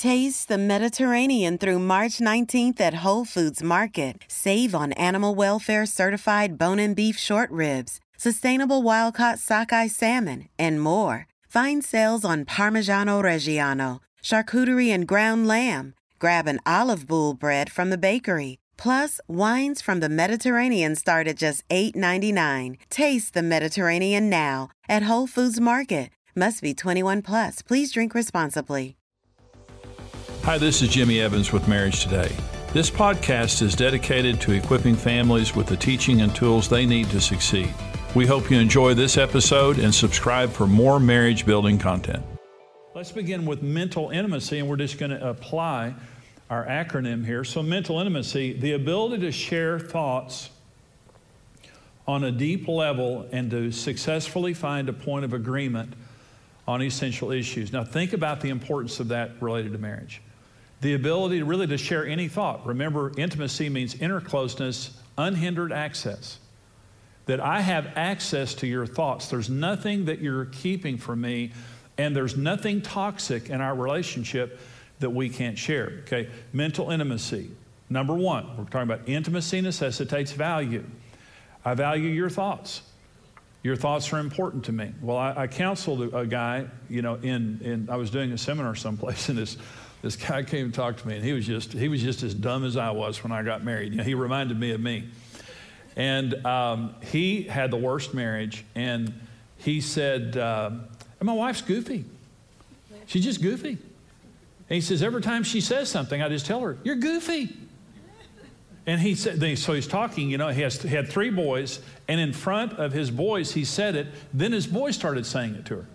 Taste the Mediterranean through March 19th at Whole Foods Market. Save on animal welfare certified bone and beef short ribs, sustainable wild caught sockeye salmon, and more. Find sales on Parmigiano Reggiano, charcuterie and ground lamb. Grab an olive boule bread from the bakery. Plus, wines from the Mediterranean start at just $8.99. Taste the Mediterranean now at Whole Foods Market. Must be 21 plus. Please drink responsibly. Hi, this is Jimmy Evans with Marriage Today. This podcast is dedicated to equipping families with the teaching and tools they need to succeed. We hope you enjoy this episode and subscribe for more marriage building content. Let's begin with mental intimacy, and we're just going to apply our acronym here. So, mental intimacy, the ability to share thoughts on a deep level and to successfully find a point of agreement on essential issues. Now, think about the importance of that related to marriage. The ability really to share any thought. Remember, intimacy means inner closeness, unhindered access. That I have access to your thoughts. There's nothing that you're keeping from me, and there's nothing toxic in our relationship that we can't share. Okay, mental intimacy. Number one, we're talking about intimacy necessitates value. I value your thoughts. Your thoughts are important to me. Well, I, I counseled a, guy, you know, in, in I was doing a seminar someplace, and this this guy came and talked to me, and he was just he was just as dumb as I was when I got married. You know, he reminded me of me, and um, he had the worst marriage, and he said, uh, "My wife's goofy. She's just goofy." And he says, every time she says something, I just tell her, You're goofy. And he said, so he's talking, you know, he, has, he had three boys, and in front of his boys, he said it. Then his boys started saying it to her.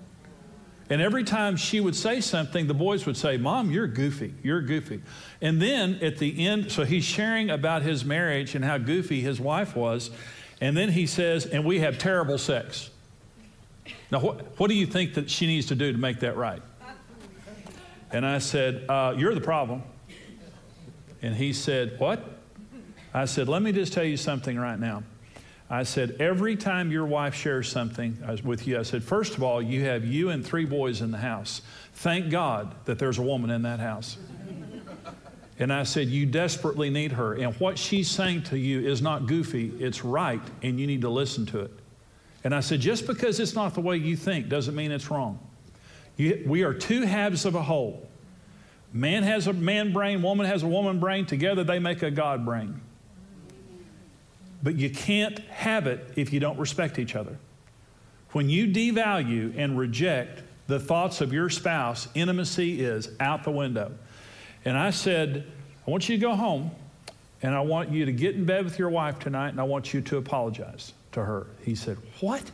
And every time she would say something, the boys would say, Mom, you're goofy. You're goofy. And then at the end, so he's sharing about his marriage and how goofy his wife was. And then he says, And we have terrible sex. Now, what, what do you think that she needs to do to make that right? And I said, uh, You're the problem. And he said, What? I said, Let me just tell you something right now. I said, Every time your wife shares something with you, I said, First of all, you have you and three boys in the house. Thank God that there's a woman in that house. And I said, You desperately need her. And what she's saying to you is not goofy, it's right, and you need to listen to it. And I said, Just because it's not the way you think doesn't mean it's wrong. You, we are two halves of a whole. Man has a man brain, woman has a woman brain. Together they make a God brain. But you can't have it if you don't respect each other. When you devalue and reject the thoughts of your spouse, intimacy is out the window. And I said, I want you to go home and I want you to get in bed with your wife tonight and I want you to apologize to her. He said, What?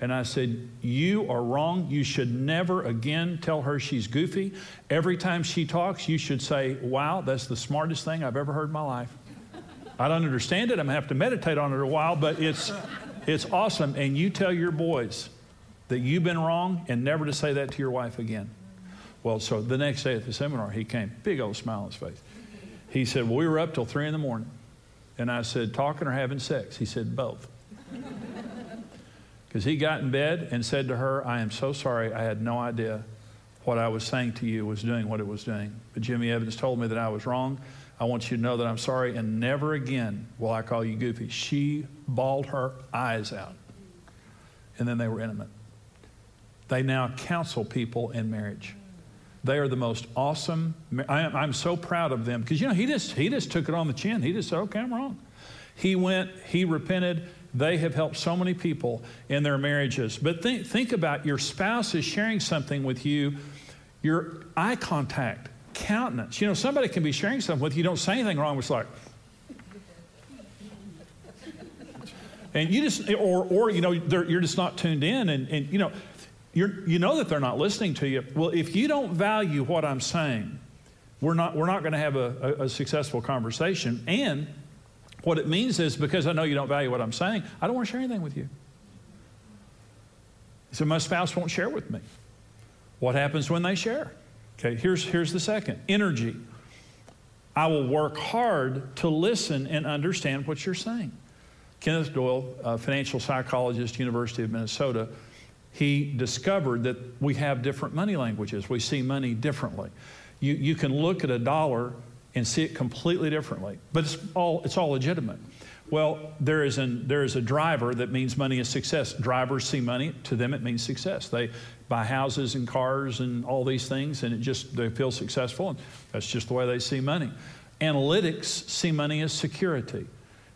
And I said, You are wrong. You should never again tell her she's goofy. Every time she talks, you should say, Wow, that's the smartest thing I've ever heard in my life. I don't understand it. I'm going to have to meditate on it a while, but it's, it's awesome. And you tell your boys that you've been wrong and never to say that to your wife again. Well, so the next day at the seminar, he came, big old smile on his face. He said, Well, we were up till three in the morning. And I said, Talking or having sex? He said, Both. Because he got in bed and said to her, I am so sorry. I had no idea what I was saying to you was doing what it was doing. But Jimmy Evans told me that I was wrong. I want you to know that I'm sorry, and never again will I call you goofy. She bawled her eyes out. And then they were intimate. They now counsel people in marriage. They are the most awesome. I am, I'm so proud of them because you know he just he just took it on the chin. He just said, "Okay, I'm wrong." He went. He repented. They have helped so many people in their marriages. But think, think about your spouse is sharing something with you, your eye contact, countenance. You know, somebody can be sharing something with you, don't say anything wrong, it's like, and you just, or, or you know, you're just not tuned in, and, and you know, you're, you know that they're not listening to you. Well, if you don't value what I'm saying, we're not, we're not going to have a, a, a successful conversation. And what it means is because I know you don't value what I'm saying, I don't want to share anything with you. So my spouse won't share with me. What happens when they share? Okay, here's, here's the second energy. I will work hard to listen and understand what you're saying. Kenneth Doyle, a financial psychologist, University of Minnesota, he discovered that we have different money languages. We see money differently. You, you can look at a dollar and see it completely differently, but it's all, it's all legitimate. Well, there is, an, there is a driver that means money is success. Drivers see money, to them it means success. They buy houses and cars and all these things, and it just, they feel successful, and that's just the way they see money. Analytics see money as security.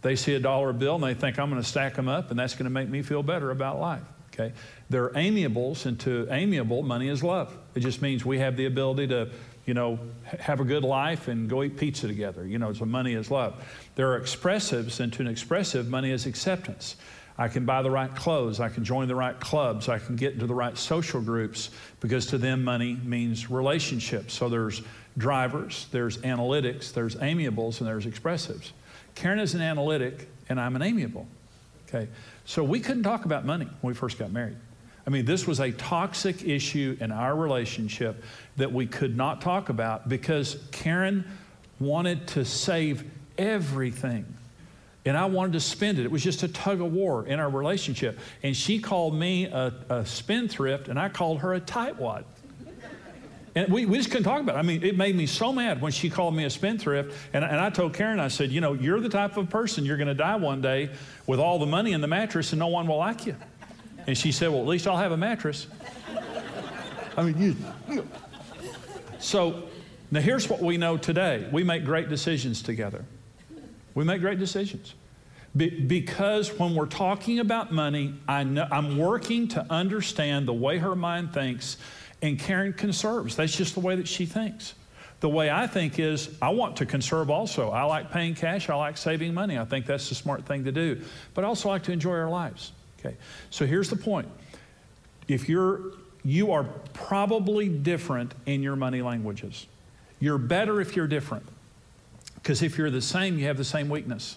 They see a dollar bill and they think, I'm going to stack them up, and that's going to make me feel better about life. Okay? They're amiables, and to amiable, money is love. It just means we have the ability to you know, have a good life and go eat pizza together. You know, so money is love. There are expressives, and to an expressive, money is acceptance. I can buy the right clothes. I can join the right clubs. I can get into the right social groups because to them, money means relationships. So there's drivers, there's analytics, there's amiables, and there's expressives. Karen is an analytic, and I'm an amiable. Okay? So we couldn't talk about money when we first got married. I mean, this was a toxic issue in our relationship that we could not talk about because Karen wanted to save everything. And I wanted to spend it. It was just a tug of war in our relationship. And she called me a, a spendthrift, and I called her a tightwad. And we, we just couldn't talk about it. I mean, it made me so mad when she called me a spendthrift. And, and I told Karen, I said, you know, you're the type of person you're going to die one day with all the money in the mattress and no one will like you. And she said, well, at least I'll have a mattress. I mean, you. So now here's what we know today we make great decisions together. We make great decisions. Be, because when we're talking about money, I I'm working to understand the way her mind thinks, and Karen conserves. That's just the way that she thinks. The way I think is, I want to conserve also. I like paying cash, I like saving money. I think that's the smart thing to do. But I also like to enjoy our lives. Okay, so here's the point. If you're, you are probably different in your money languages. You're better if you're different. Because if you're the same, you have the same weakness.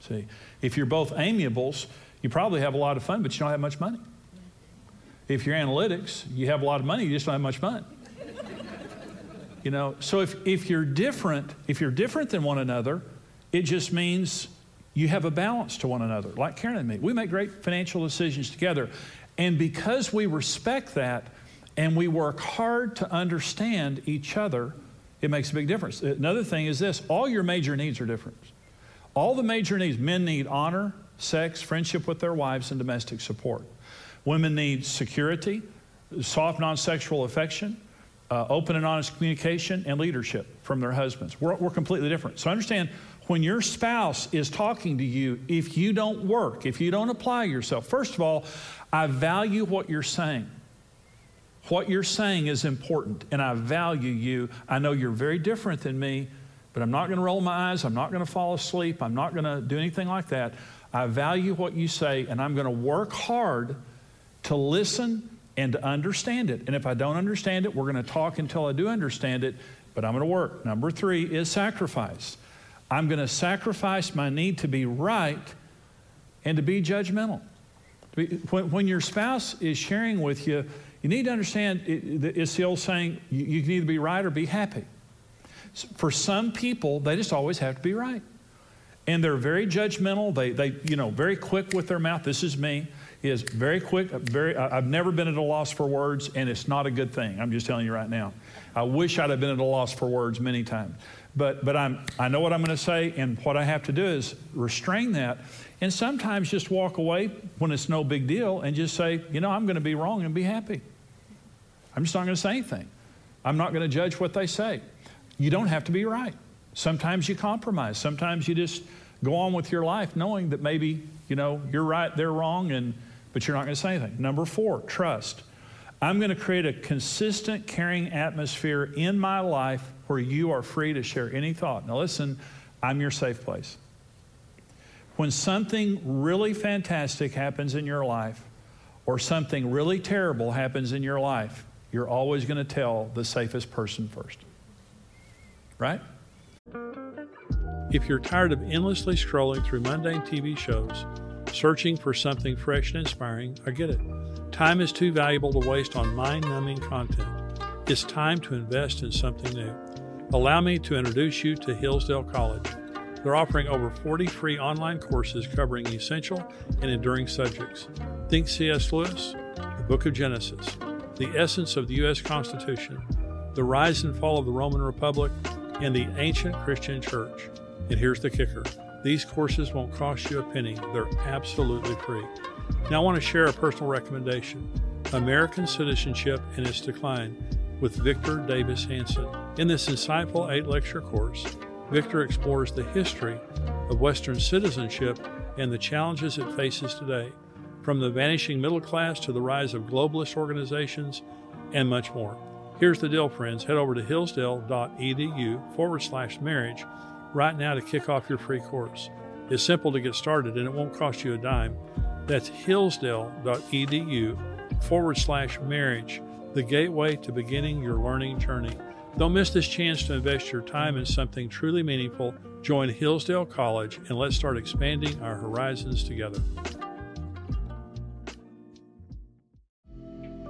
See, if you're both amiables, you probably have a lot of fun, but you don't have much money. If you're analytics, you have a lot of money, you just don't have much fun. you know, so if, if you're different, if you're different than one another, it just means you have a balance to one another, like Karen and me. We make great financial decisions together. And because we respect that and we work hard to understand each other, it makes a big difference. Another thing is this all your major needs are different. All the major needs men need honor, sex, friendship with their wives, and domestic support. Women need security, soft, non sexual affection, uh, open and honest communication, and leadership from their husbands. We're, we're completely different. So understand when your spouse is talking to you, if you don't work, if you don't apply yourself, first of all, I value what you're saying. What you're saying is important, and I value you. I know you're very different than me, but I'm not going to roll my eyes. I'm not going to fall asleep. I'm not going to do anything like that. I value what you say, and I'm going to work hard to listen and to understand it. And if I don't understand it, we're going to talk until I do understand it, but I'm going to work. Number three is sacrifice. I'm going to sacrifice my need to be right and to be judgmental. When, your spouse is sharing with you, you need to understand it's the old saying you can either be right or be happy. For some people, they just always have to be right. And they're very judgmental. They, they you know, very quick with their mouth. This is me. Is very quick. Uh, very. Uh, I've never been at a loss for words, and it's not a good thing. I'm just telling you right now. I wish I'd have been at a loss for words many times. But, but I'm, I know what I'm going to say, and what I have to do is restrain that. And sometimes just walk away when it's no big deal and just say, you know, I'm going to be wrong and be happy. I'm just not going to say anything. I'm not going to judge what they say. You don't have to be right. Sometimes you compromise. Sometimes you just go on with your life knowing that maybe, you know, you're right, they're wrong, and, but you're not going to say anything. Number four, trust. I'm going to create a consistent, caring atmosphere in my life where you are free to share any thought. Now, listen, I'm your safe place. When something really fantastic happens in your life, or something really terrible happens in your life, you're always going to tell the safest person first. Right? If you're tired of endlessly scrolling through mundane TV shows, searching for something fresh and inspiring, I get it. Time is too valuable to waste on mind numbing content. It's time to invest in something new. Allow me to introduce you to Hillsdale College. They're offering over 40 free online courses covering essential and enduring subjects. Think C.S. Lewis, the Book of Genesis, the essence of the U.S. Constitution, the rise and fall of the Roman Republic, and the ancient Christian church. And here's the kicker these courses won't cost you a penny, they're absolutely free. Now, I want to share a personal recommendation American Citizenship and Its Decline with Victor Davis Hanson. In this insightful eight lecture course, Victor explores the history of Western citizenship and the challenges it faces today, from the vanishing middle class to the rise of globalist organizations and much more. Here's the deal, friends. Head over to hillsdale.edu forward slash marriage right now to kick off your free course. It's simple to get started and it won't cost you a dime. That's hillsdale.edu forward slash marriage, the gateway to beginning your learning journey. Don't miss this chance to invest your time in something truly meaningful. Join Hillsdale College and let's start expanding our horizons together.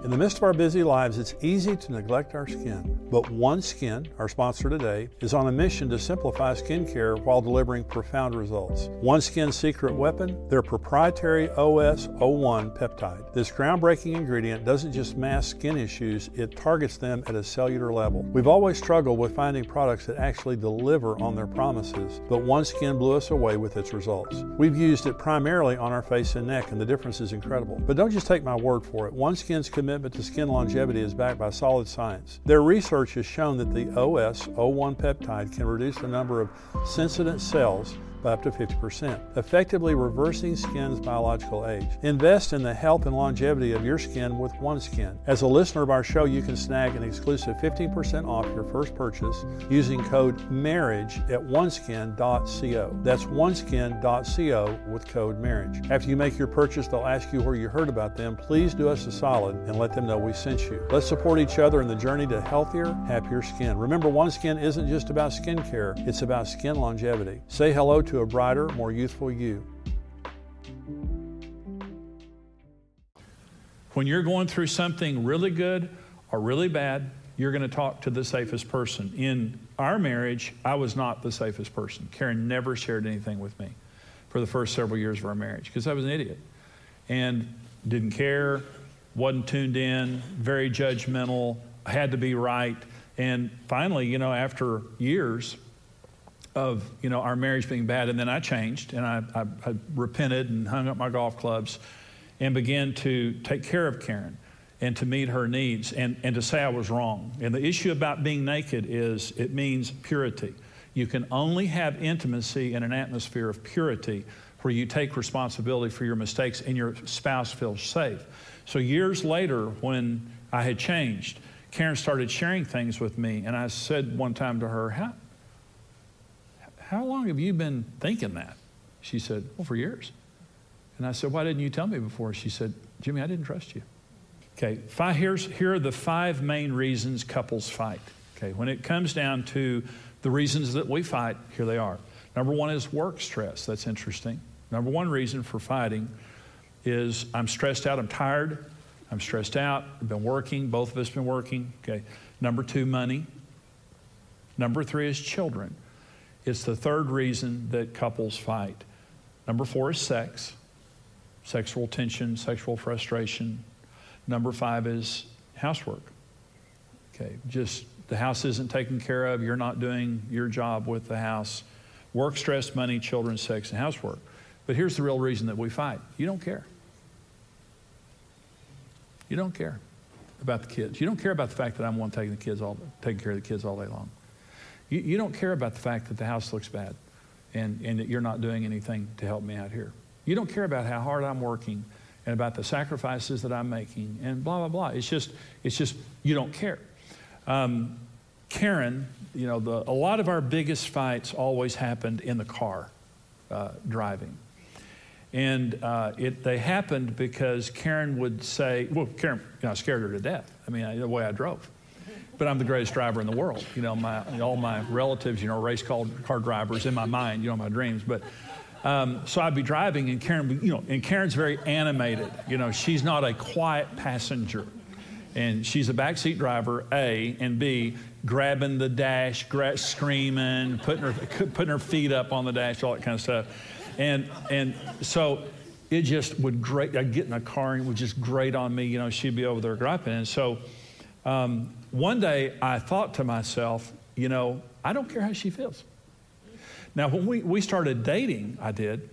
In the midst of our busy lives, it's easy to neglect our skin. But OneSkin, our sponsor today, is on a mission to simplify skincare while delivering profound results. OneSkin's secret weapon, their proprietary OS01 peptide. This groundbreaking ingredient doesn't just mask skin issues, it targets them at a cellular level. We've always struggled with finding products that actually deliver on their promises, but OneSkin blew us away with its results. We've used it primarily on our face and neck, and the difference is incredible. But don't just take my word for it. OneSkin's commitment commitment to skin longevity is backed by solid science. Their research has shown that the OS01 peptide can reduce the number of senescent cells by up to 50%, effectively reversing skin's biological age. Invest in the health and longevity of your skin with OneSkin. As a listener of our show, you can snag an exclusive 15% off your first purchase using code MARRIAGE at oneskin.co. That's oneskin.co with code MARRIAGE. After you make your purchase, they'll ask you where you heard about them. Please do us a solid and let them know we sent you. Let's support each other in the journey to healthier, happier skin. Remember, OneSkin isn't just about skincare, it's about skin longevity. Say hello to a brighter, more youthful you. When you're going through something really good or really bad, you're going to talk to the safest person. In our marriage, I was not the safest person. Karen never shared anything with me for the first several years of our marriage because I was an idiot and didn't care, wasn't tuned in, very judgmental, had to be right. And finally, you know, after years, of you know our marriage being bad, and then I changed and I, I, I, repented and hung up my golf clubs, and began to take care of Karen, and to meet her needs, and and to say I was wrong. And the issue about being naked is it means purity. You can only have intimacy in an atmosphere of purity where you take responsibility for your mistakes and your spouse feels safe. So years later, when I had changed, Karen started sharing things with me, and I said one time to her, "How?" How long have you been thinking that? She said, Well, for years. And I said, Why didn't you tell me before? She said, Jimmy, I didn't trust you. Okay, five, here's, here are the five main reasons couples fight. Okay, when it comes down to the reasons that we fight, here they are. Number one is work stress. That's interesting. Number one reason for fighting is I'm stressed out, I'm tired, I'm stressed out, I've been working, both of us been working. Okay. Number two, money. Number three is children. It's the third reason that couples fight. Number four is sex, sexual tension, sexual frustration. Number five is housework. Okay, just the house isn't taken care of, you're not doing your job with the house. Work, stress, money, children, sex, and housework. But here's the real reason that we fight you don't care. You don't care about the kids. You don't care about the fact that I'm one taking the kids all taking care of the kids all day long. You, you don't care about the fact that the house looks bad and, and that you're not doing anything to help me out here. You don't care about how hard I'm working and about the sacrifices that I'm making and blah, blah, blah. It's just, it's just you don't care. Um, Karen, you know, the, a lot of our biggest fights always happened in the car uh, driving. And uh, it, they happened because Karen would say, well, Karen, you know, I scared her to death. I mean, the way I drove but I'm the greatest driver in the world. You know, my, all my relatives, you know, race car, drivers in my mind, you know, my dreams. But um, so I'd be driving, and Karen, you know, and Karen's very animated. You know, she's not a quiet passenger, and she's a backseat driver. A and B, grabbing the dash, gra- screaming, putting her putting her feet up on the dash, all that kind of stuff. And and so it just would grate. I'd get in a car and it would just grate on me. You know, she'd be over there griping, and so. Um, one day I thought to myself, you know, I don't care how she feels. Now, when we, we started dating, I did.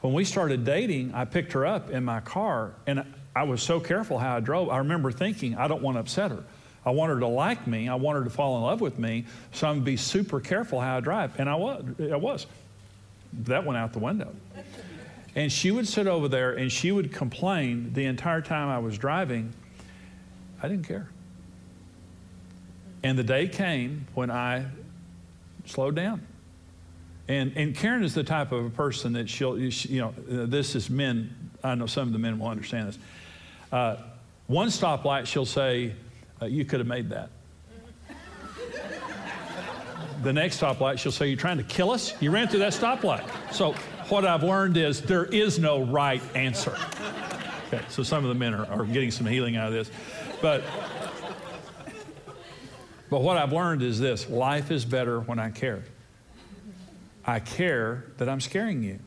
When we started dating, I picked her up in my car, and I was so careful how I drove. I remember thinking, I don't want to upset her. I want her to like me. I want her to fall in love with me. So I'm going to be super careful how I drive. And I was. I was. That went out the window. And she would sit over there and she would complain the entire time I was driving. I didn't care. And the day came when I slowed down. And, and Karen is the type of a person that she'll, you know, this is men, I know some of the men will understand this. Uh, one stoplight, she'll say, uh, You could have made that. the next stoplight, she'll say, You're trying to kill us? You ran through that stoplight. So, what I've learned is there is no right answer. Okay, so some of the men are, are getting some healing out of this. But, but what I've learned is this life is better when I care. I care that I'm scaring you.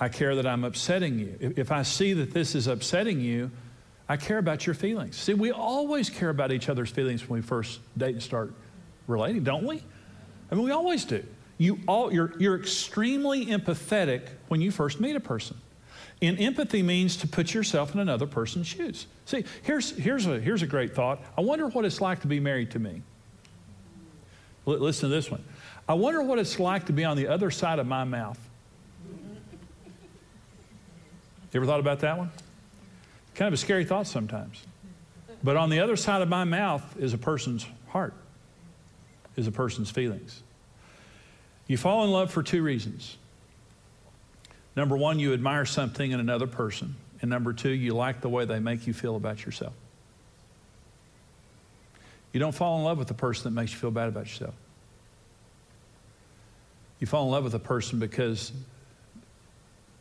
I care that I'm upsetting you. If I see that this is upsetting you, I care about your feelings. See, we always care about each other's feelings when we first date and start relating, don't we? I mean, we always do. You all, you're, you're extremely empathetic when you first meet a person. And empathy means to put yourself in another person's shoes. See, here's, here's, a, here's a great thought. I wonder what it's like to be married to me. L- listen to this one. I wonder what it's like to be on the other side of my mouth. You ever thought about that one? Kind of a scary thought sometimes. But on the other side of my mouth is a person's heart, is a person's feelings. You fall in love for two reasons. Number one, you admire something in another person. And number two, you like the way they make you feel about yourself. You don't fall in love with the person that makes you feel bad about yourself. You fall in love with a person because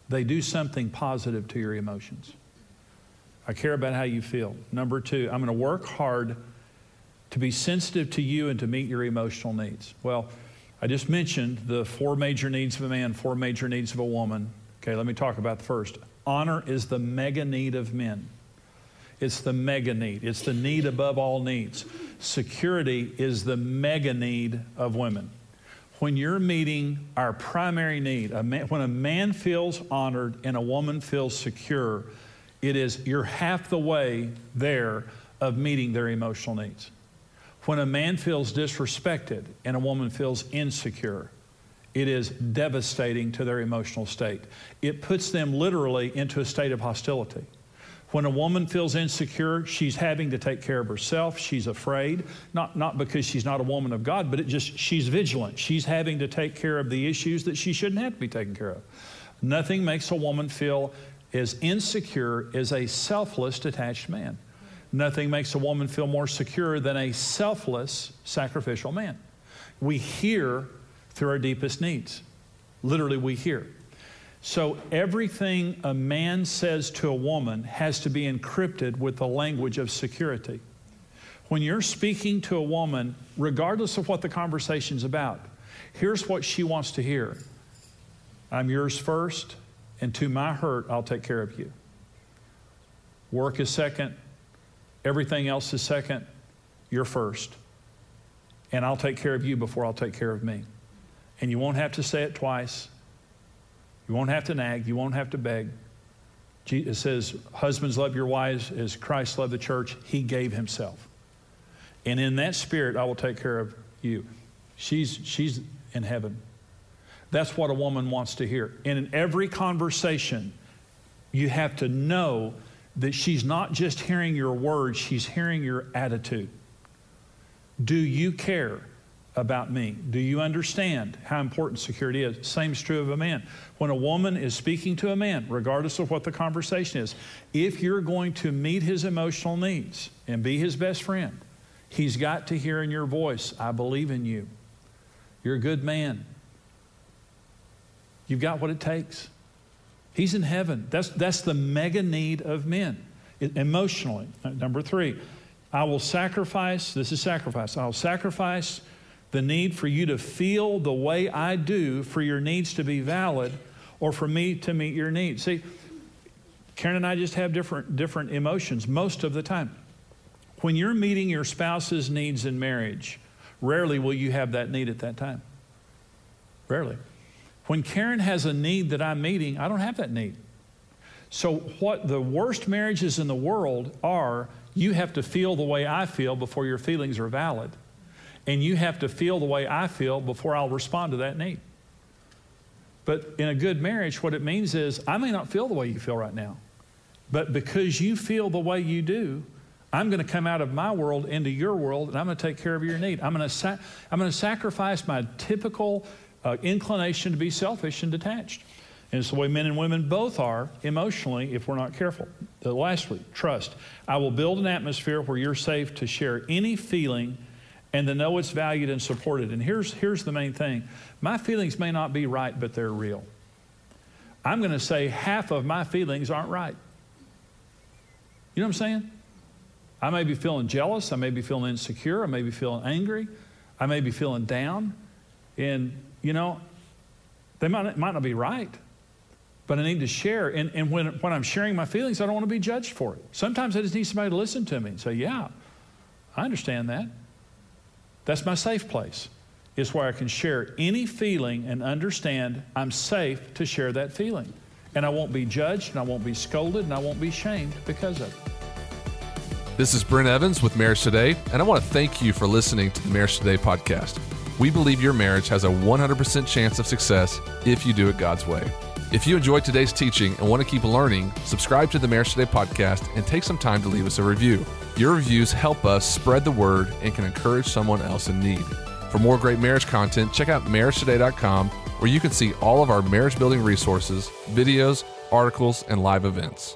they do something positive to your emotions. I care about how you feel. Number two, I'm going to work hard to be sensitive to you and to meet your emotional needs. Well, I just mentioned the four major needs of a man, four major needs of a woman. Okay, let me talk about the first. Honor is the mega need of men. It's the mega need. It's the need above all needs. Security is the mega need of women when you're meeting our primary need, a man, when a man feels honored and a woman feels secure, it is you're half the way there of meeting their emotional needs. When a man feels disrespected and a woman feels insecure, it is devastating to their emotional state. It puts them literally into a state of hostility. When a woman feels insecure, she's having to take care of herself. She's afraid, not, not because she's not a woman of God, but it just she's vigilant. She's having to take care of the issues that she shouldn't have to be taken care of. Nothing makes a woman feel as insecure as a selfless, detached man. Nothing makes a woman feel more secure than a selfless, sacrificial man. We hear through our deepest needs. Literally, we hear. So everything a man says to a woman has to be encrypted with the language of security. When you're speaking to a woman, regardless of what the conversation's about, here's what she wants to hear I'm yours first, and to my hurt, I'll take care of you. Work is second, everything else is second, you're first. And I'll take care of you before I'll take care of me. And you won't have to say it twice. You won't have to nag. You won't have to beg. It says, Husbands, love your wives as Christ loved the church. He gave himself. And in that spirit, I will take care of you. She's, she's in heaven. That's what a woman wants to hear. And in every conversation, you have to know that she's not just hearing your words, she's hearing your attitude. Do you care? About me? Do you understand how important security is? Same is true of a man. When a woman is speaking to a man, regardless of what the conversation is, if you're going to meet his emotional needs and be his best friend, he's got to hear in your voice, I believe in you. You're a good man. You've got what it takes. He's in heaven. That's, that's the mega need of men emotionally. Number three, I will sacrifice, this is sacrifice, I'll sacrifice the need for you to feel the way I do for your needs to be valid or for me to meet your needs. See, Karen and I just have different, different emotions most of the time. When you're meeting your spouse's needs in marriage, rarely will you have that need at that time. Rarely. When Karen has a need that I'm meeting, I don't have that need. So, what the worst marriages in the world are, you have to feel the way I feel before your feelings are valid. And you have to feel the way I feel before I'll respond to that need. But in a good marriage, what it means is I may not feel the way you feel right now, but because you feel the way you do, I'm going to come out of my world into your world and I'm going to take care of your need. I'm going to, sa- I'm going to sacrifice my typical uh, inclination to be selfish and detached. And it's the way men and women both are emotionally if we're not careful. The lastly, trust. I will build an atmosphere where you're safe to share any feeling and to know it's valued and supported. And here's, here's the main thing my feelings may not be right, but they're real. I'm going to say half of my feelings aren't right. You know what I'm saying? I may be feeling jealous. I may be feeling insecure. I may be feeling angry. I may be feeling down. And, you know, they might, might not be right, but I need to share. And, and when, when I'm sharing my feelings, I don't want to be judged for it. Sometimes I just need somebody to listen to me and say, Yeah, I understand that. That's my safe place. It's where I can share any feeling and understand I'm safe to share that feeling. And I won't be judged, and I won't be scolded, and I won't be shamed because of it. This is Brent Evans with Marriage Today, and I want to thank you for listening to the Marriage Today podcast. We believe your marriage has a 100% chance of success if you do it God's way. If you enjoyed today's teaching and want to keep learning, subscribe to the Marriage Today podcast and take some time to leave us a review. Your reviews help us spread the word and can encourage someone else in need. For more great marriage content, check out marriagetoday.com where you can see all of our marriage building resources, videos, articles, and live events.